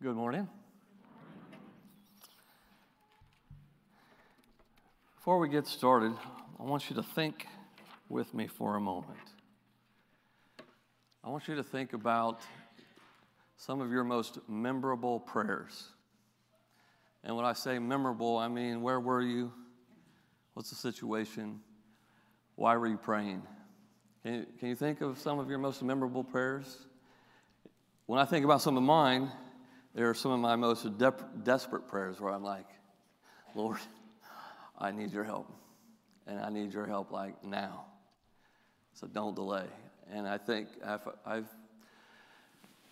Good morning. Before we get started, I want you to think with me for a moment. I want you to think about some of your most memorable prayers. And when I say memorable, I mean where were you? What's the situation? Why were you praying? Can you, can you think of some of your most memorable prayers? When I think about some of mine, there are some of my most de- desperate prayers where I'm like, Lord, I need your help. And I need your help like now. So don't delay. And I think I've, I've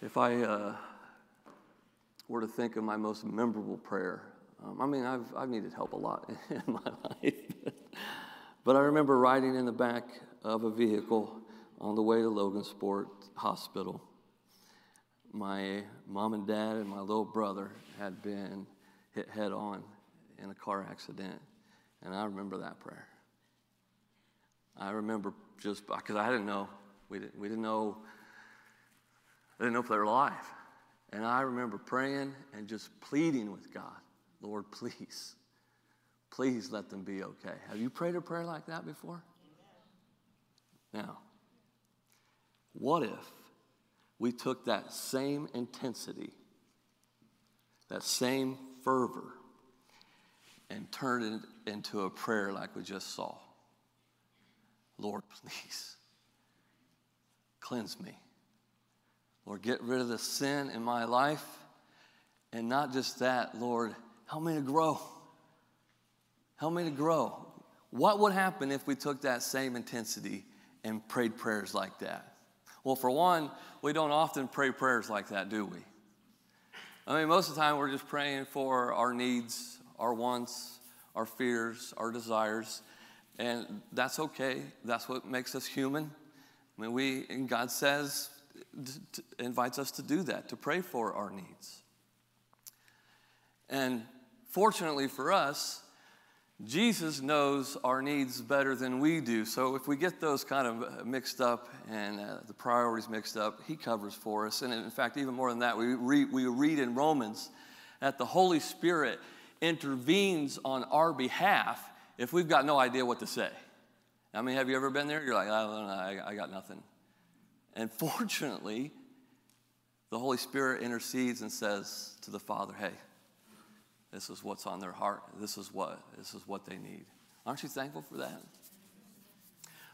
if I uh, were to think of my most memorable prayer, um, I mean, I've, I've needed help a lot in my life. but I remember riding in the back of a vehicle on the way to Logansport Hospital. My mom and dad and my little brother had been hit head on in a car accident. And I remember that prayer. I remember just because I didn't know. We didn't, we didn't know. I didn't know if they were alive. And I remember praying and just pleading with God, Lord, please, please let them be okay. Have you prayed a prayer like that before? Now, what if we took that same intensity, that same fervor, and turned it into a prayer like we just saw? Lord, please cleanse me. Lord, get rid of the sin in my life. And not just that, Lord, help me to grow. Help me to grow. What would happen if we took that same intensity and prayed prayers like that? Well, for one, we don't often pray prayers like that, do we? I mean, most of the time we're just praying for our needs, our wants, our fears, our desires. And that's okay. That's what makes us human. I mean, we, and God says, invites us to do that, to pray for our needs. And fortunately for us, Jesus knows our needs better than we do. So if we get those kind of mixed up and uh, the priorities mixed up, He covers for us. And in fact, even more than that, we read, we read in Romans that the Holy Spirit intervenes on our behalf if we've got no idea what to say. I mean, have you ever been there? You're like, I don't know, I, I got nothing. And fortunately, the Holy Spirit intercedes and says to the Father, hey, this is what's on their heart. This is what, this is what they need. Aren't you thankful for that?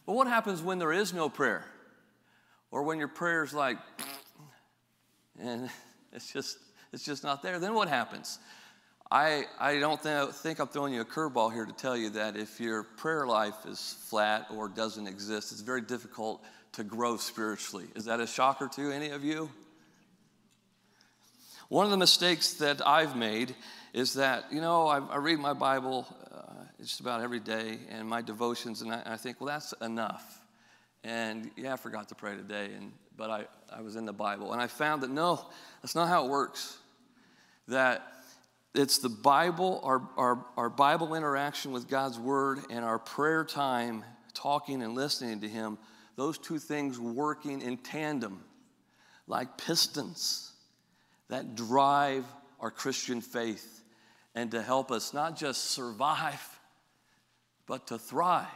But what happens when there is no prayer? Or when your prayer's like, and it's just, it's just not there, then what happens? I, I don't th- think I'm throwing you a curveball here to tell you that if your prayer life is flat or doesn't exist, it's very difficult to grow spiritually. Is that a shocker to any of you? One of the mistakes that I've made is that, you know, I, I read my Bible uh, just about every day and my devotions, and I, I, think, well, that's enough. And yeah, I forgot to pray today, and, but I, I was in the Bible. And I found that no, that's not how it works. That it's the Bible, our, our, our Bible interaction with God's Word, and our prayer time, talking and listening to Him, those two things working in tandem like pistons that drive our Christian faith and to help us not just survive, but to thrive.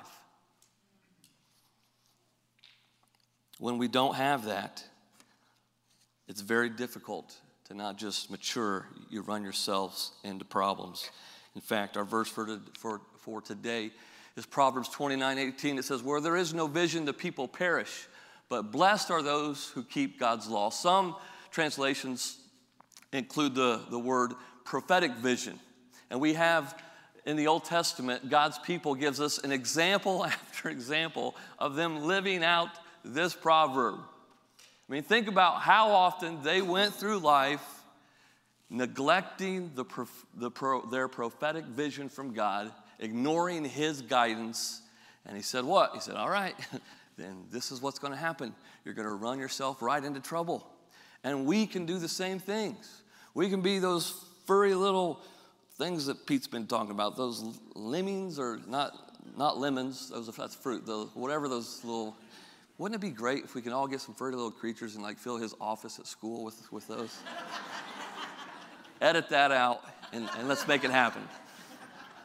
When we don't have that, it's very difficult to not just mature, you run yourselves into problems. In fact, our verse for, for, for today is Proverbs 29 18. It says, Where there is no vision, the people perish, but blessed are those who keep God's law. Some translations include the, the word prophetic vision. And we have in the Old Testament, God's people gives us an example after example of them living out this proverb. I mean, think about how often they went through life neglecting the, the pro, their prophetic vision from God, ignoring His guidance. And He said, What? He said, All right, then this is what's going to happen. You're going to run yourself right into trouble. And we can do the same things. We can be those furry little things that Pete's been talking about, those lemmings or not, not lemons, those, that's fruit, the, whatever those little wouldn't it be great if we could all get some furry little creatures and like fill his office at school with, with those? edit that out and, and let's make it happen.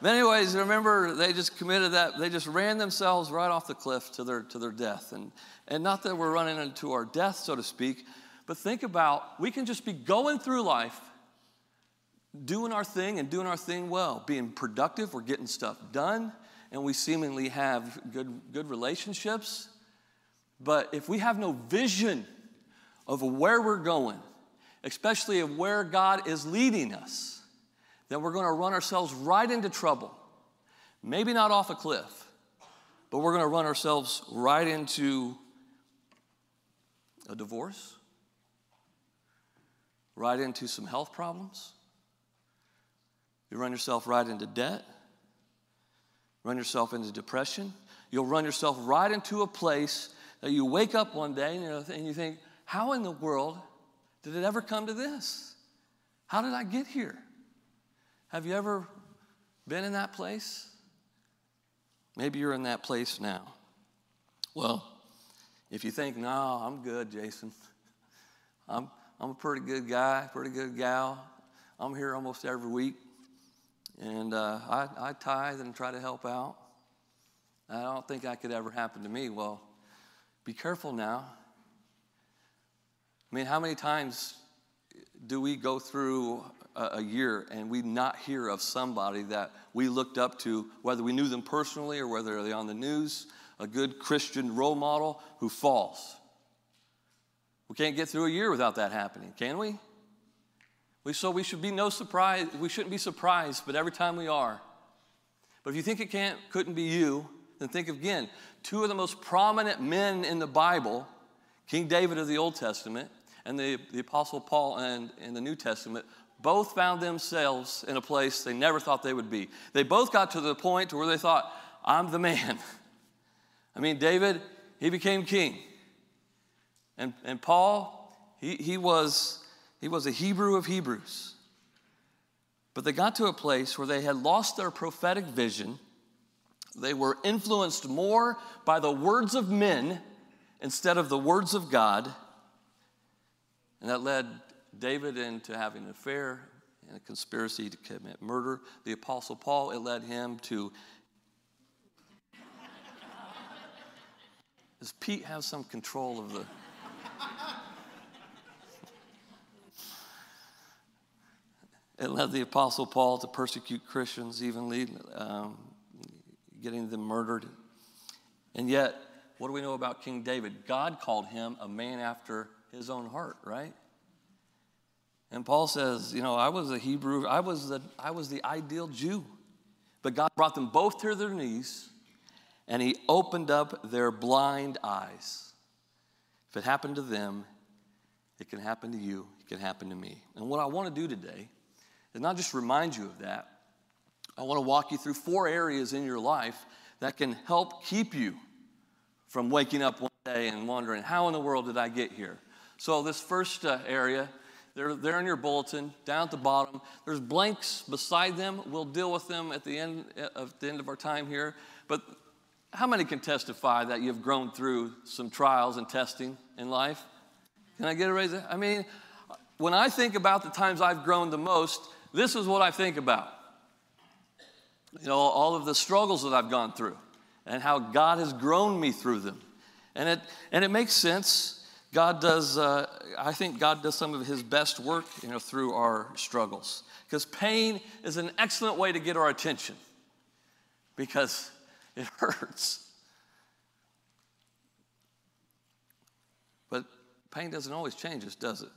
But anyways, remember they just committed that, they just ran themselves right off the cliff to their, to their death. And, and not that we're running into our death, so to speak, but think about we can just be going through life, doing our thing and doing our thing well, being productive, we're getting stuff done, and we seemingly have good, good relationships. But if we have no vision of where we're going, especially of where God is leading us, then we're going to run ourselves right into trouble. Maybe not off a cliff, but we're going to run ourselves right into a divorce, right into some health problems. You run yourself right into debt, run yourself into depression. You'll run yourself right into a place that you wake up one day and you think, how in the world did it ever come to this? How did I get here? Have you ever been in that place? Maybe you're in that place now. Well, if you think, no, I'm good, Jason. I'm, I'm a pretty good guy, pretty good gal. I'm here almost every week. And uh, I, I tithe and try to help out. I don't think that could ever happen to me. Well, be careful now. I mean, how many times do we go through a, a year and we not hear of somebody that we looked up to, whether we knew them personally or whether they're on the news, a good Christian role model who falls? We can't get through a year without that happening, can we? We, so we should be no surprise, we shouldn't be surprised, but every time we are. But if you think it can't, couldn't be you, then think again. Two of the most prominent men in the Bible, King David of the Old Testament and the, the Apostle Paul and in the New Testament, both found themselves in a place they never thought they would be. They both got to the point to where they thought, I'm the man. I mean, David, he became king. And, and Paul, he, he, was, he was a Hebrew of Hebrews. But they got to a place where they had lost their prophetic vision. They were influenced more by the words of men instead of the words of God. And that led David into having an affair and a conspiracy to commit murder. The Apostle Paul, it led him to. Does Pete have some control of the. It led the Apostle Paul to persecute Christians, even lead, um, getting them murdered. And yet, what do we know about King David? God called him a man after his own heart, right? And Paul says, you know, I was a Hebrew, I was the, I was the ideal Jew. But God brought them both to their knees and he opened up their blind eyes. If it happened to them, it can happen to you, it can happen to me. And what I want to do today is not just remind you of that, I want to walk you through four areas in your life that can help keep you from waking up one day and wondering, how in the world did I get here? So, this first uh, area they're in your bulletin, down at the bottom. There's blanks beside them. We'll deal with them at the end of the end of our time here. But how many can testify that you've grown through some trials and testing in life? Can I get a raise? I mean, when I think about the times I've grown the most, this is what I think about. You know, all of the struggles that I've gone through and how God has grown me through them. And it, and it makes sense God does, uh, I think God does some of his best work, you know, through our struggles. Because pain is an excellent way to get our attention because it hurts. But pain doesn't always change us, does it?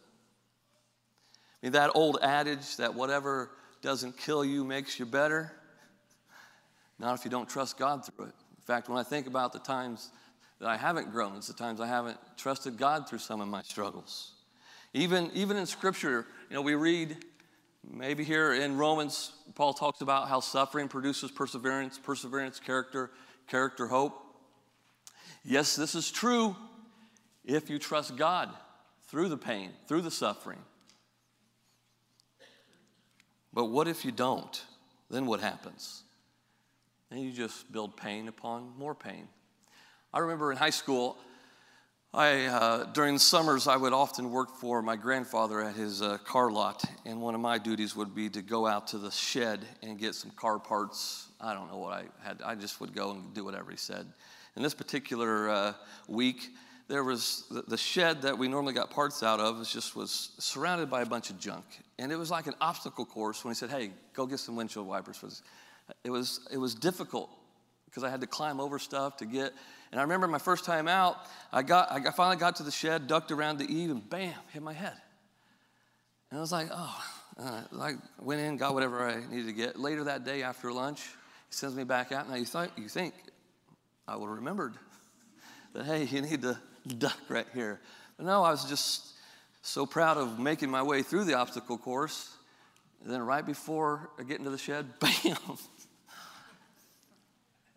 That old adage that whatever doesn't kill you makes you better, not if you don't trust God through it. In fact, when I think about the times that I haven't grown. It's the times I haven't trusted God through some of my struggles. Even, even in Scripture, you know, we read maybe here in Romans, Paul talks about how suffering produces perseverance, perseverance, character, character, hope. Yes, this is true if you trust God through the pain, through the suffering. But what if you don't? Then what happens? Then you just build pain upon more pain. I remember in high school, I, uh, during the summers, I would often work for my grandfather at his uh, car lot, and one of my duties would be to go out to the shed and get some car parts. I don't know what I had. I just would go and do whatever he said. In this particular uh, week, there was the, shed that we normally got parts out of was just was surrounded by a bunch of junk, and it was like an obstacle course. When he said, "Hey, go get some windshield wipers," it was it was difficult because I had to climb over stuff to get and I remember my first time out, I, got, I finally got to the shed, ducked around the eave, and bam, hit my head. And I was like, oh, uh, I went in, got whatever I needed to get. Later that day after lunch, he sends me back out. Now you, th- you think I would have remembered that, hey, you need to duck right here. But no, I was just so proud of making my way through the obstacle course. And then right before I get into the shed, bam.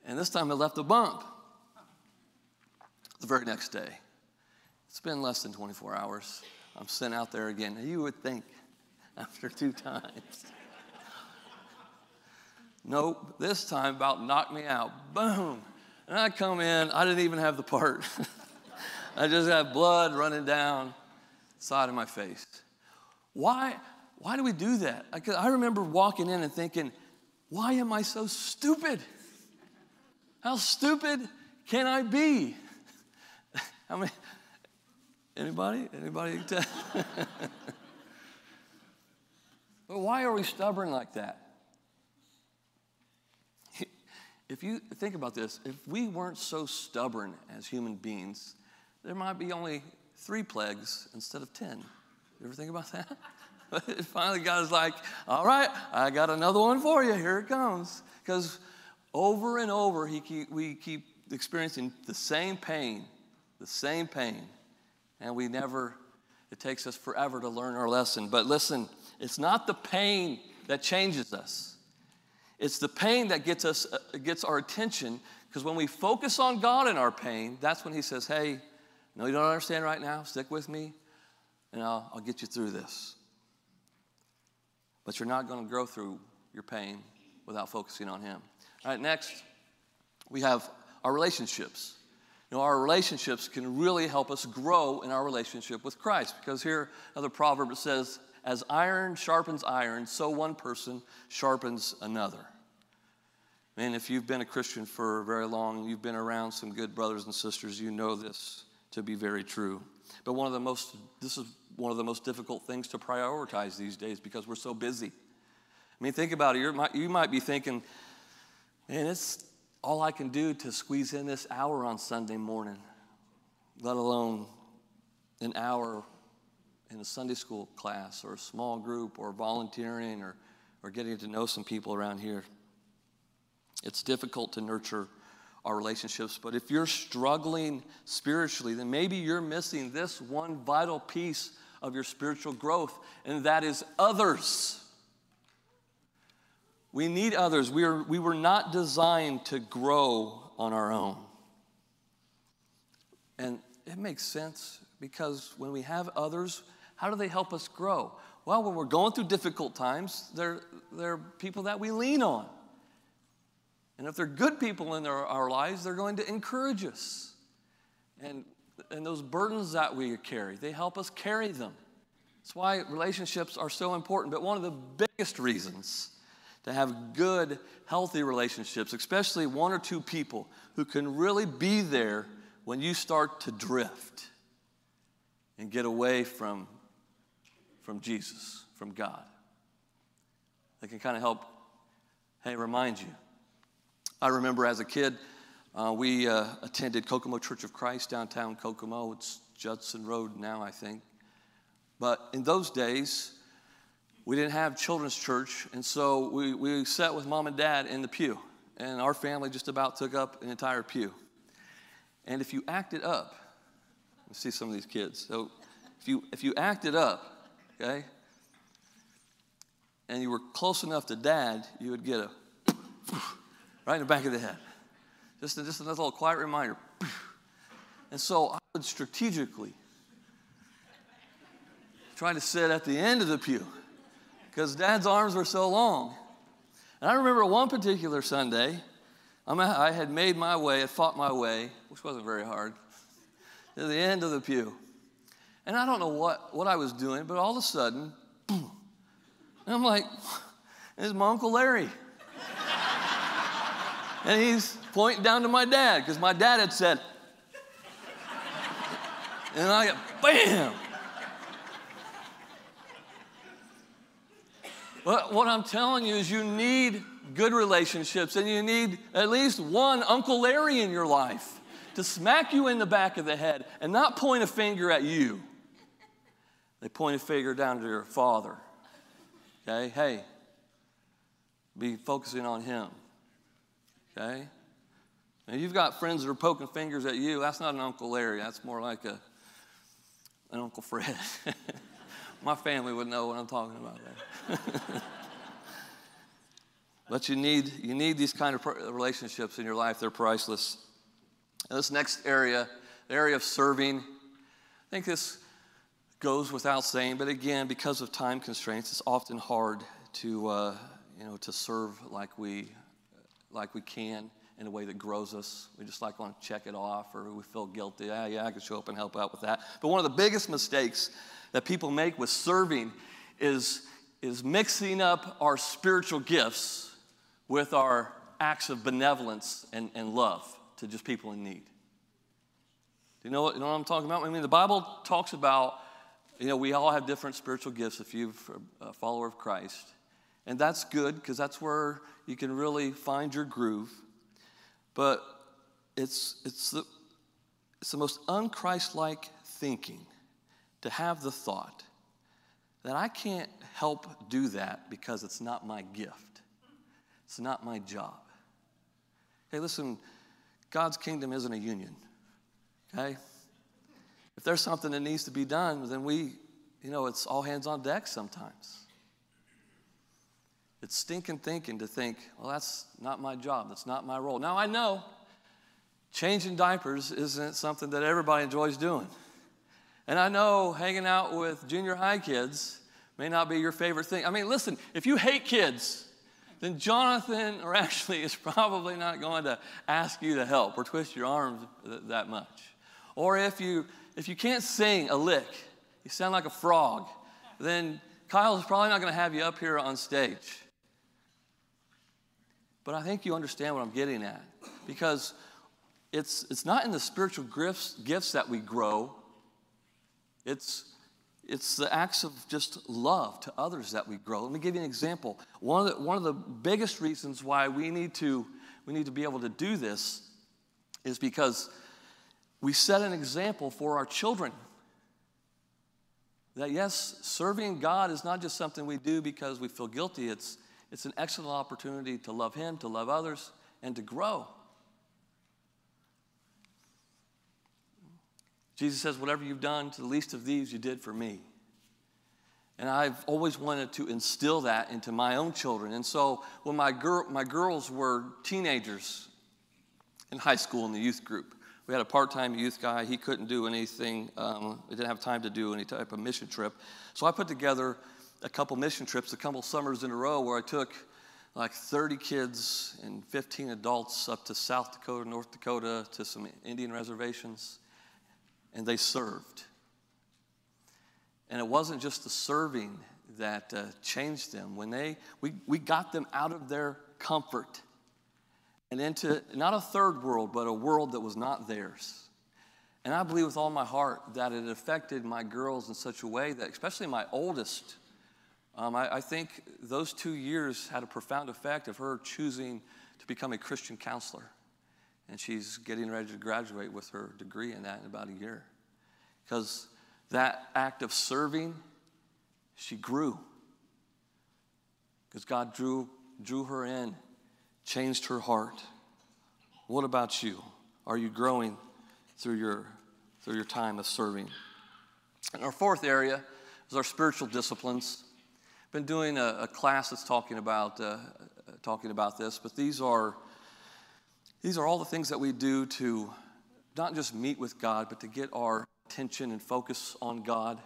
and this time I left a bump the very next day. It's been less than 24 hours. I'm sent out there again. You would think after two times. nope, this time about knocked me out. Boom. And I come in, I didn't even have the part. I just had blood running down side of my face. Why, why do we do that? I, I remember walking in and thinking, why am I so stupid? How stupid can I be? How many? Anybody? Anybody? but why are we stubborn like that? If you think about this, if we weren't so stubborn as human beings, there might be only three plagues instead of ten. You ever think about that? Finally, God is like, all right, I got another one for you. Here it comes. Because over and over, he keep, we keep experiencing the same pain the same pain, and we never, it takes us forever to learn our lesson. But listen, it's not the pain that changes us. It's the pain that gets us uh, gets our attention because when we focus on God in our pain, that's when He says, "Hey, no, you don't understand right now. Stick with me, and I'll, I'll get you through this." But you're not going to grow through your pain without focusing on Him. All right, next we have our relationships. You know, our relationships can really help us grow in our relationship with Christ. Because here, another proverb says, As iron sharpens iron, so one person sharpens another. And if you've been a Christian for very long, you've been around some good brothers and sisters, you know this to be very true. But one of the most, this is one of the most difficult things to prioritize these days because we're so busy. I mean, think about it. You're, you might be thinking, man, it's all I can do to squeeze in this hour on Sunday morning, let alone an hour in a Sunday school class or a small group or volunteering or, or getting to know some people around here. It's difficult to nurture our relationships, but if you're struggling spiritually, then maybe you're missing this one vital piece of your spiritual growth, and that is others. We need others. We, are, we were not designed to grow on our own. And it makes sense because when we have others, how do they help us grow? Well, when we're going through difficult times, they're, they're people that we lean on. And if they're good people in our, our lives, they're going to encourage us. And, and those burdens that we carry, they help us carry them. That's why relationships are so important. But one of the biggest reasons to have good, healthy relationships, especially one or two people who can really be there when you start to drift and get away from, from Jesus, from God. They can kind of help, hey, remind you. I remember as a kid, uh, we uh, attended Kokomo Church of Christ downtown Kokomo. It's Judson Road now, I think. But in those days, we didn't have children's church, and so we, we sat with mom and dad in the pew, and our family just about took up an entire pew. And if you acted up, let's see some of these kids. So if you if you acted up, okay, and you were close enough to dad, you would get a right in the back of the head. Just, just another little quiet reminder. And so I would strategically try to sit at the end of the pew because dad's arms were so long. And I remember one particular Sunday, I had made my way, had fought my way, which wasn't very hard, to the end of the pew. And I don't know what, what I was doing, but all of a sudden, boom, and I'm like, it's my Uncle Larry. And he's pointing down to my dad because my dad had said, and I got bam. But what I'm telling you is you need good relationships and you need at least one Uncle Larry in your life to smack you in the back of the head and not point a finger at you. They point a finger down to your father. Okay? Hey, be focusing on him. Okay? And you've got friends that are poking fingers at you. That's not an Uncle Larry. That's more like a, an Uncle Fred. My family would know what I'm talking about there. but you need, you need these kind of relationships in your life. They're priceless. And this next area, the area of serving, I think this goes without saying, but again, because of time constraints, it's often hard to, uh, you know, to serve like we, like we can in a way that grows us. We just like want to check it off or we feel guilty. Yeah, yeah, I can show up and help out with that. But one of the biggest mistakes that people make with serving is, is mixing up our spiritual gifts with our acts of benevolence and, and love to just people in need. Do you know what, you know what I'm talking about? I mean, the Bible talks about, you know, we all have different spiritual gifts if you're a follower of Christ. And that's good because that's where you can really find your groove. But it's, it's, the, it's the most unchristlike thinking to have the thought that I can't help do that because it's not my gift, it's not my job. Hey, listen, God's kingdom isn't a union, okay? If there's something that needs to be done, then we, you know, it's all hands on deck sometimes. It's stinking thinking to think, well, that's not my job, that's not my role. Now, I know changing diapers isn't something that everybody enjoys doing. And I know hanging out with junior high kids may not be your favorite thing. I mean, listen, if you hate kids, then Jonathan or Ashley is probably not going to ask you to help or twist your arms that much. Or if you if you can't sing a lick, you sound like a frog, then Kyle is probably not going to have you up here on stage. But I think you understand what I'm getting at because it's, it's not in the spiritual gifts, gifts that we grow, it's, it's the acts of just love to others that we grow. Let me give you an example. One of the, one of the biggest reasons why we need, to, we need to be able to do this is because we set an example for our children. That yes, serving God is not just something we do because we feel guilty, it's, it's an excellent opportunity to love Him, to love others, and to grow. Jesus says, Whatever you've done to the least of these, you did for me. And I've always wanted to instill that into my own children. And so when my, girl, my girls were teenagers in high school in the youth group, we had a part time youth guy. He couldn't do anything, um, he didn't have time to do any type of mission trip. So I put together a couple mission trips, a couple summers in a row, where I took like 30 kids and 15 adults up to South Dakota, North Dakota, to some Indian reservations, and they served. And it wasn't just the serving that uh, changed them. When they, we, we got them out of their comfort and into not a third world, but a world that was not theirs. And I believe with all my heart that it affected my girls in such a way that, especially my oldest, um, I, I, think those two years had a profound effect of her choosing to become a Christian counselor. And she's getting ready to graduate with her degree in that in about a year. Because that act of serving, she grew. Because God drew, drew her in, changed her heart. What about you? Are you growing through your, through your time of serving? And our fourth area is our spiritual disciplines been doing a, a class that's talking about, uh, talking about this, but these are, these are all the things that we do to not just meet with God, but to get our attention and focus on God.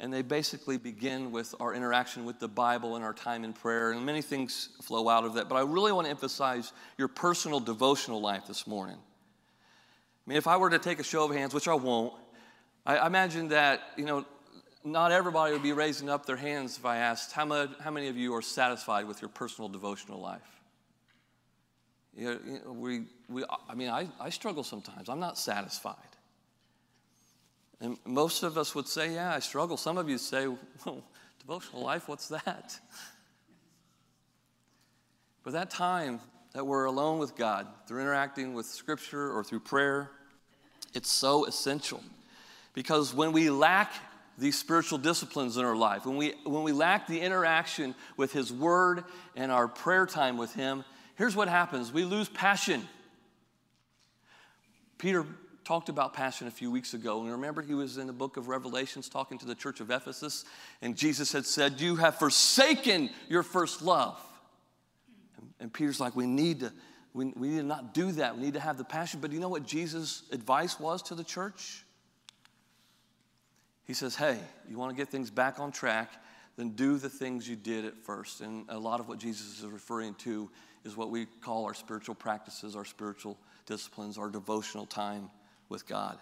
And they basically begin with our interaction with the Bible and our time in prayer, and many things flow out of that. But I really want to emphasize your personal devotional life this morning. I mean, if I were to take a show of hands, which I won't, I, I imagine that, you know, not everybody would be raising up their hands if I asked, how, much, how many of you are satisfied with your personal devotional life? You know, we, we, I mean, I, I struggle sometimes. I'm not satisfied. And most of us would say, yeah, I struggle. Some of you say, well, devotional life, what's that? But that time that we're alone with God, through interacting with Scripture or through prayer, it's so essential because when we lack these spiritual disciplines in our life, when we, when we lack the interaction with His Word and our prayer time with Him, here's what happens we lose passion. Peter talked about passion a few weeks ago, and remember he was in the book of Revelations talking to the church of Ephesus, and Jesus had said, You have forsaken your first love. And, and Peter's like, We need to we, we need to not do that. We need to have the passion. But you know what Jesus' advice was to the church? He says, Hey, you want to get things back on track? Then do the things you did at first. And a lot of what Jesus is referring to is what we call our spiritual practices, our spiritual disciplines, our devotional time with God.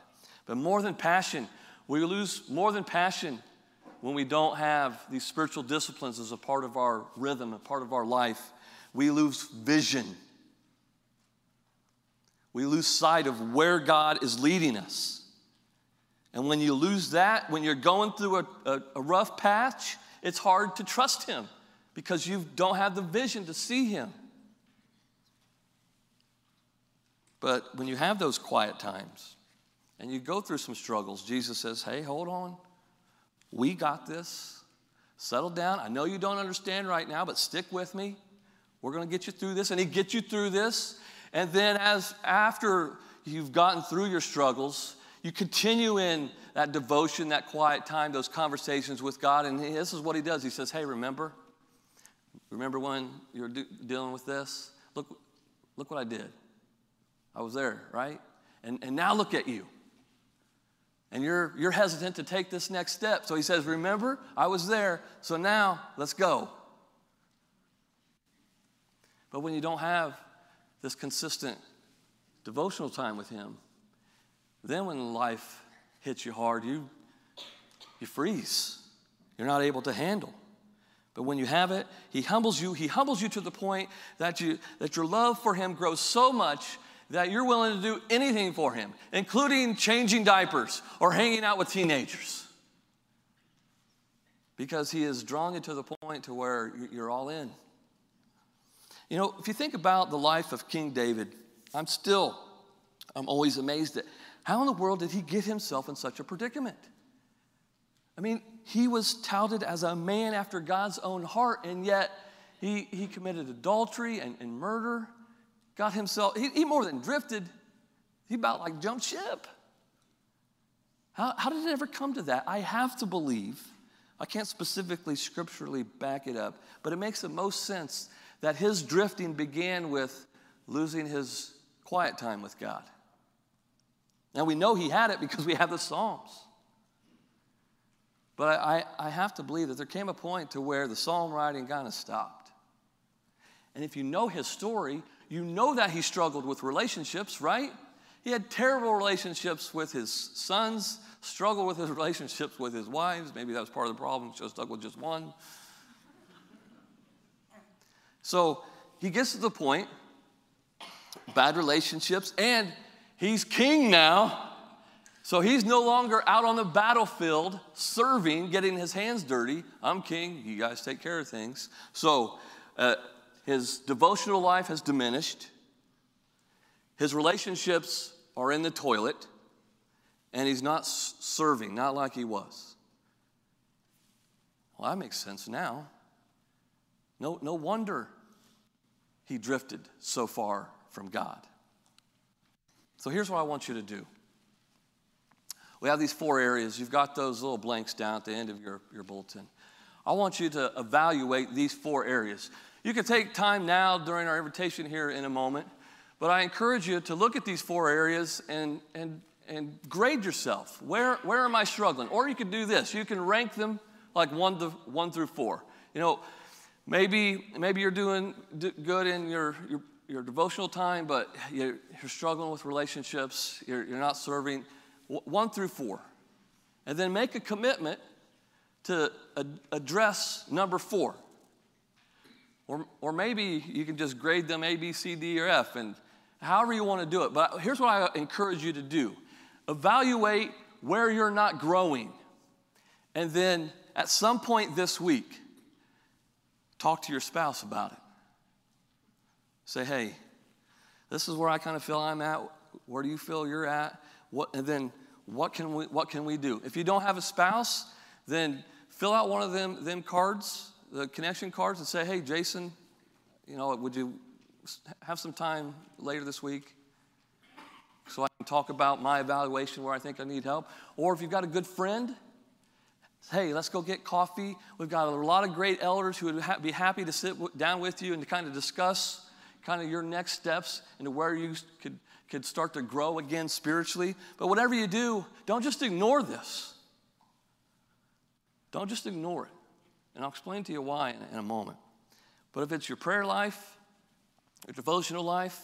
But more than passion, we lose more than passion when we don't have these spiritual disciplines as a part of our rhythm, a part of our life. We lose vision we lose sight of where God is leading us. And when you lose that, when you're going through a, a, a, rough patch, it's hard to trust Him because you don't have the vision to see Him. But when you have those quiet times and you go through some struggles, Jesus says, Hey, hold on. We got this. Settle down. I know you don't understand right now, but stick with me. We're going to get you through this. And He gets you through this. And then, as after you've gotten through your struggles, you continue in that devotion, that quiet time, those conversations with God. And this is what He does He says, Hey, remember? Remember when you were dealing with this? Look, look what I did. I was there, right? And, and now look at you. And you're, you're hesitant to take this next step. So he says, Remember, I was there, so now let's go. But when you don't have this consistent devotional time with Him, then when life hits you hard, you, you freeze. You're not able to handle. But when you have it, He humbles you. He humbles you to the point that, you, that your love for Him grows so much that you're willing to do anything for Him, including changing diapers or hanging out with teenagers. Because He has drawn you to the point to where you're all in. You know, if you think about the life of King David, I'm still, I'm always amazed at how in the world did he get himself in such a predicament? I mean, he was touted as a man after God's own heart, and yet he, he committed adultery and, and murder, got himself, he, he more than drifted, he about like jumped ship. How, how did it ever come to that? I have to believe, I can't specifically scripturally back it up, but it makes the most sense that his drifting began with losing his quiet time with God. Now we know he had it because we have the Psalms. But I, I have to believe that there came a point to where the psalm writing kind of stopped. And if you know his story, you know that he struggled with relationships, right? He had terrible relationships with his sons, struggled with his relationships with his wives. Maybe that was part of the problem, just stuck with just one. So he gets to the point, bad relationships, and he's king now. So he's no longer out on the battlefield serving, getting his hands dirty. I'm king, you guys take care of things. So uh, his devotional life has diminished, his relationships are in the toilet, and he's not serving, not like he was. Well, that makes sense now. No, no wonder he drifted so far from God. So here's what I want you to do. We have these four areas. You've got those little blanks down at the end of your, your bulletin. I want you to evaluate these four areas. You can take time now during our invitation here in a moment, but I encourage you to look at these four areas and, and, and grade yourself. Where, where am I struggling? Or you could do this you can rank them like one, to, one through four. You know, Maybe, maybe you're doing good in your, your your devotional time, but you're, you're struggling with relationships, you're, you're not serving, one through four. And then make a commitment to address number four. Or, or maybe you can just grade them A, B, C, D, or F, and however you want to do it. But here's what I encourage you to do evaluate where you're not growing. And then at some point this week, talk to your spouse about it. Say, hey, this is where I kind of feel I'm at. Where do you feel you're at? What, and then what can, we, what can we do? If you don't have a spouse, then fill out one of them, them cards, the connection cards, and say, hey, Jason, you know, would you have some time later this week so I can talk about my evaluation where I think I need help? Or if you've got a good friend, hey, let's go get coffee. We've got a lot of great elders who would ha- be happy to sit w- down with you and to kind of discuss kind of your next steps into where you could, could start to grow again spiritually. But whatever you do, don't just ignore this. Don't just ignore it. And I'll explain to you why in, in a moment. But if it's your prayer life, your devotional life,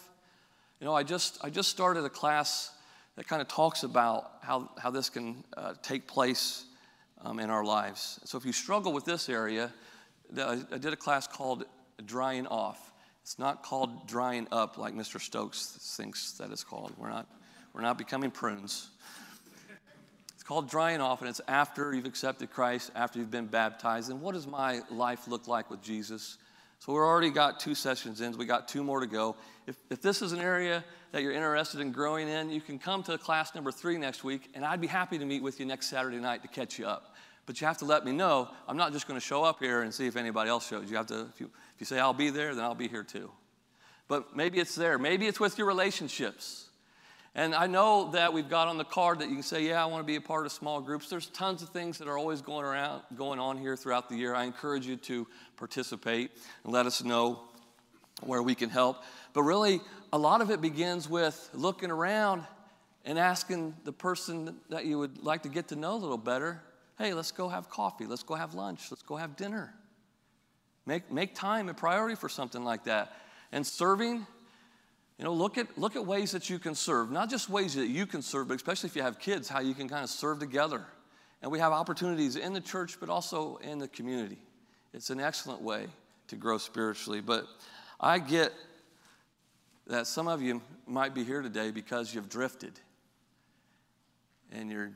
you know, I just, I just started a class that kind of talks about how, how this can uh, take place um, in our lives. So if you struggle with this area, I did a class called Drying Off. It's not called drying up like Mr. Stokes thinks that it's called. We're not, we're not becoming prunes. It's called drying off, and it's after you've accepted Christ, after you've been baptized. And what does my life look like with Jesus? So we've already got two sessions in. We got two more to go. If, if this is an area that you're interested in growing in, you can come to class number three next week, and I'd be happy to meet with you next Saturday night to catch you up. But you have to let me know. I'm not just going to show up here and see if anybody else shows. You have to, if you, if you say I'll be there, then I'll be here too. But maybe it's there. Maybe it's with your relationships. And I know that we've got on the card that you can say, yeah, I want to be a part of small groups. There's tons of things that are always going around, going on here throughout the year. I encourage you to participate and let us know where we can help. But really, a lot of it begins with looking around and asking the person that you would like to get to know a little better, hey, let's go have coffee, let's go have lunch, let's go have dinner. Make, make time a priority for something like that. And serving, you know, look at, look at ways that you can serve, not just ways that you can serve, but especially if you have kids, how you can kind of serve together. And we have opportunities in the church, but also in the community. It's an excellent way to grow spiritually. But I get that some of you might be here today because you've drifted and you're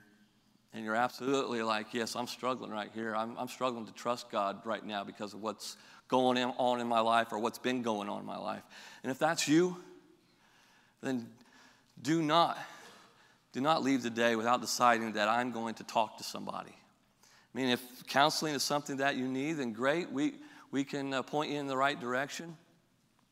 and you're absolutely like, yes, I'm struggling right here. I'm, I'm struggling to trust God right now because of what's going on in my life or what's been going on in my life. And if that's you, then do not, do not leave the day without deciding that I'm going to talk to somebody. I mean, if counseling is something that you need, then great. We, we can uh, point you in the right direction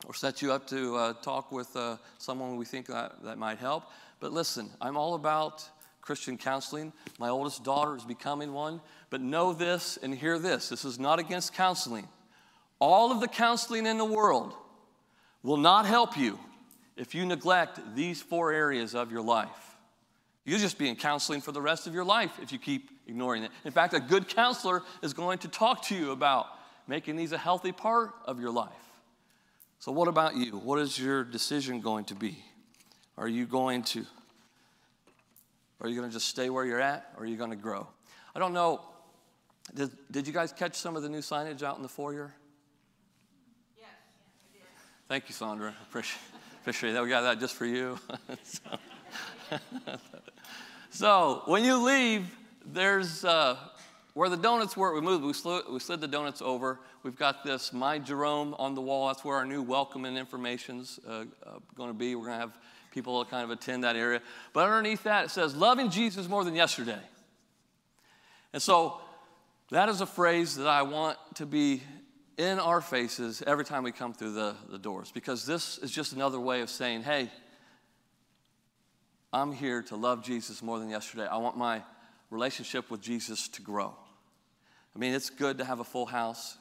or set you up to uh, talk with uh, someone we think that, that might help. But listen, I'm all about Christian counseling. My oldest daughter is becoming one. But know this and hear this this is not against counseling. All of the counseling in the world will not help you if you neglect these four areas of your life. You'll just be in counseling for the rest of your life if you keep ignoring it. In fact, a good counselor is going to talk to you about making these a healthy part of your life. So, what about you? What is your decision going to be? Are you going to are you going to just stay where you're at or are you going to grow? I don't know. Did, did you guys catch some of the new signage out in the foyer? Yes. Thank you, Sandra. Appreciate, appreciate that. We got that just for you. so, so, when you leave, there's uh, where the donuts were. We moved. We slid, we slid the donuts over. We've got this My Jerome on the wall. That's where our new welcome and information's uh, uh, going to be. We're going to have people will kind of attend that area. But underneath that, it says, loving Jesus more than yesterday. And so that is a phrase that I want to be in our faces every time we come through the, the doors because this is just another way of saying, hey, I'm here to love Jesus more than yesterday. I want my relationship with Jesus to grow. I mean, it's good to have a full house,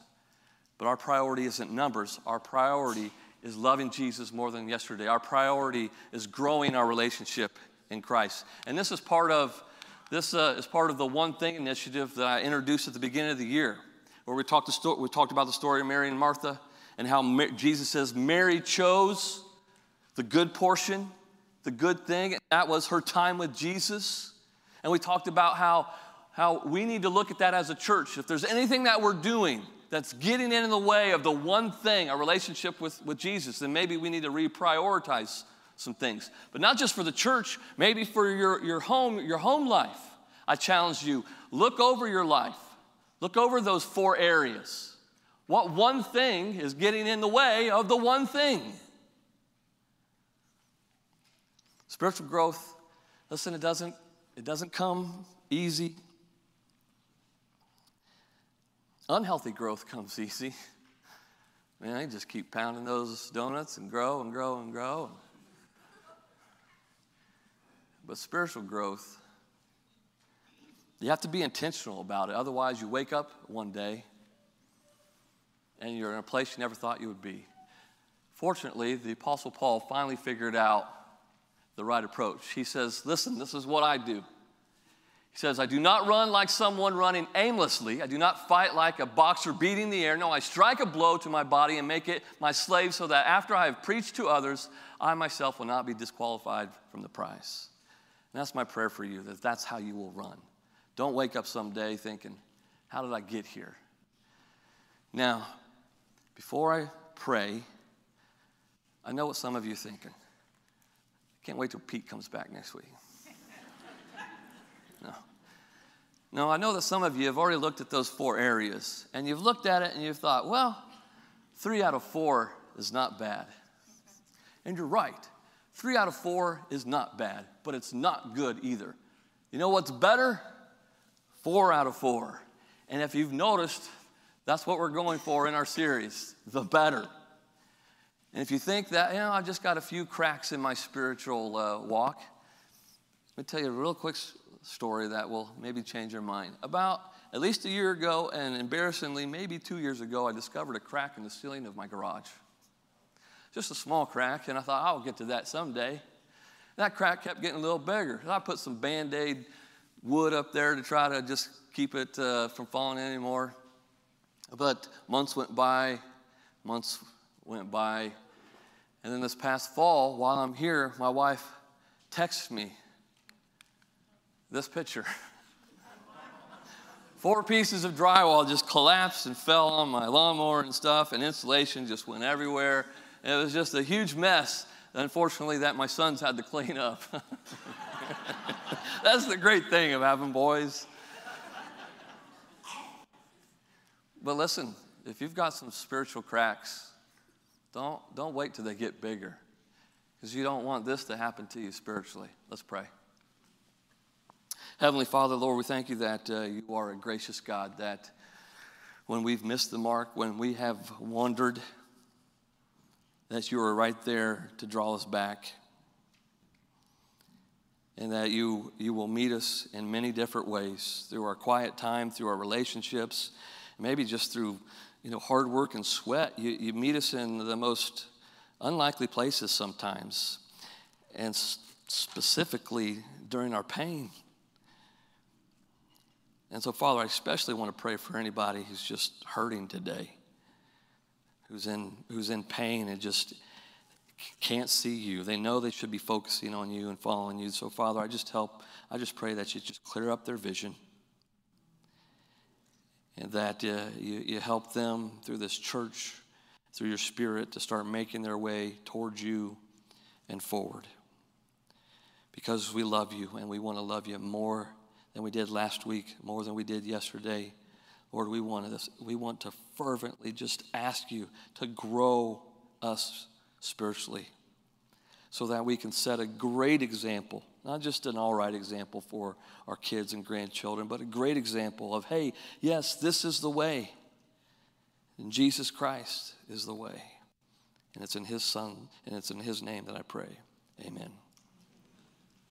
but our priority isn't numbers. Our priority is loving Jesus more than yesterday. Our priority is growing our relationship in Christ. And this is part of this uh, is part of the one thing initiative that I introduced at the beginning of the year, where we talked, sto- we talked about the story of Mary and Martha, and how Jesus says Mary chose the good portion, the good thing. That was her time with Jesus. And we talked about how, how we need to look at that as a church. If there's anything that we're doing that's getting in the way of the one thing, a relationship with, with Jesus, then maybe we need to reprioritize some things. But not just for the church, maybe for your, your home, your home life. I challenge you, look over your life. Look over those four areas. What one thing is getting in the way of the one thing? Spiritual growth, listen, it doesn't, it doesn't come easy. Unhealthy growth comes easy. Man, I just keep pounding those donuts and grow and grow and grow. But spiritual growth, you have to be intentional about it. Otherwise, you wake up one day and you're in a place you never thought you would be. Fortunately, the Apostle Paul finally figured out the right approach. He says, Listen, this is what I do. He says, I do not run like someone running aimlessly. I do not fight like a boxer beating the air. No, I strike a blow to my body and make it my slave so that after I have preached to others, I myself will not be disqualified from the prize. And that's my prayer for you that that's how you will run. Don't wake up someday thinking, How did I get here? Now, before I pray, I know what some of you are thinking. I Can't wait till Pete comes back next week. No. No, I know that some of you have already looked at those four areas, and you've looked at it and you've thought, well, three out of four is not bad. And you're right. Three out of four is not bad, but it's not good either. You know what's better? Four out of four. And if you've noticed, that's what we're going for in our series the better. And if you think that, you know, I've just got a few cracks in my spiritual uh, walk, let me tell you a real quick story that will maybe change your mind. About at least a year ago, and embarrassingly, maybe two years ago, I discovered a crack in the ceiling of my garage. Just a small crack, and I thought, I'll get to that someday. That crack kept getting a little bigger. I put some band aid wood up there to try to just keep it uh, from falling anymore. But months went by, months went by, and then this past fall, while I'm here, my wife texts me this picture. Four pieces of drywall just collapsed and fell on my lawnmower and stuff, and insulation just went everywhere. And it was just a huge mess, unfortunately, that my sons had to clean up. That's the great thing of having boys. But listen, if you've got some spiritual cracks, don't, don't wait till they get bigger because you don't want this to happen to you spiritually. Let's pray. Heavenly Father, Lord, we thank you that uh, you are a gracious God, that when we've missed the mark, when we have wandered, that you are right there to draw us back. And that you, you will meet us in many different ways through our quiet time, through our relationships, maybe just through you know, hard work and sweat. You, you meet us in the most unlikely places sometimes, and specifically during our pain. And so, Father, I especially want to pray for anybody who's just hurting today, who's in, who's in pain and just can't see you. They know they should be focusing on you and following you. So, Father, I just help, I just pray that you just clear up their vision and that uh, you, you help them through this church, through your spirit, to start making their way towards you and forward. Because we love you and we want to love you more than we did last week, more than we did yesterday. Lord, we want, this, we want to fervently just ask you to grow us spiritually so that we can set a great example not just an all right example for our kids and grandchildren, but a great example of, hey, yes, this is the way. And Jesus Christ is the way. And it's in His Son, and it's in His name that I pray. Amen.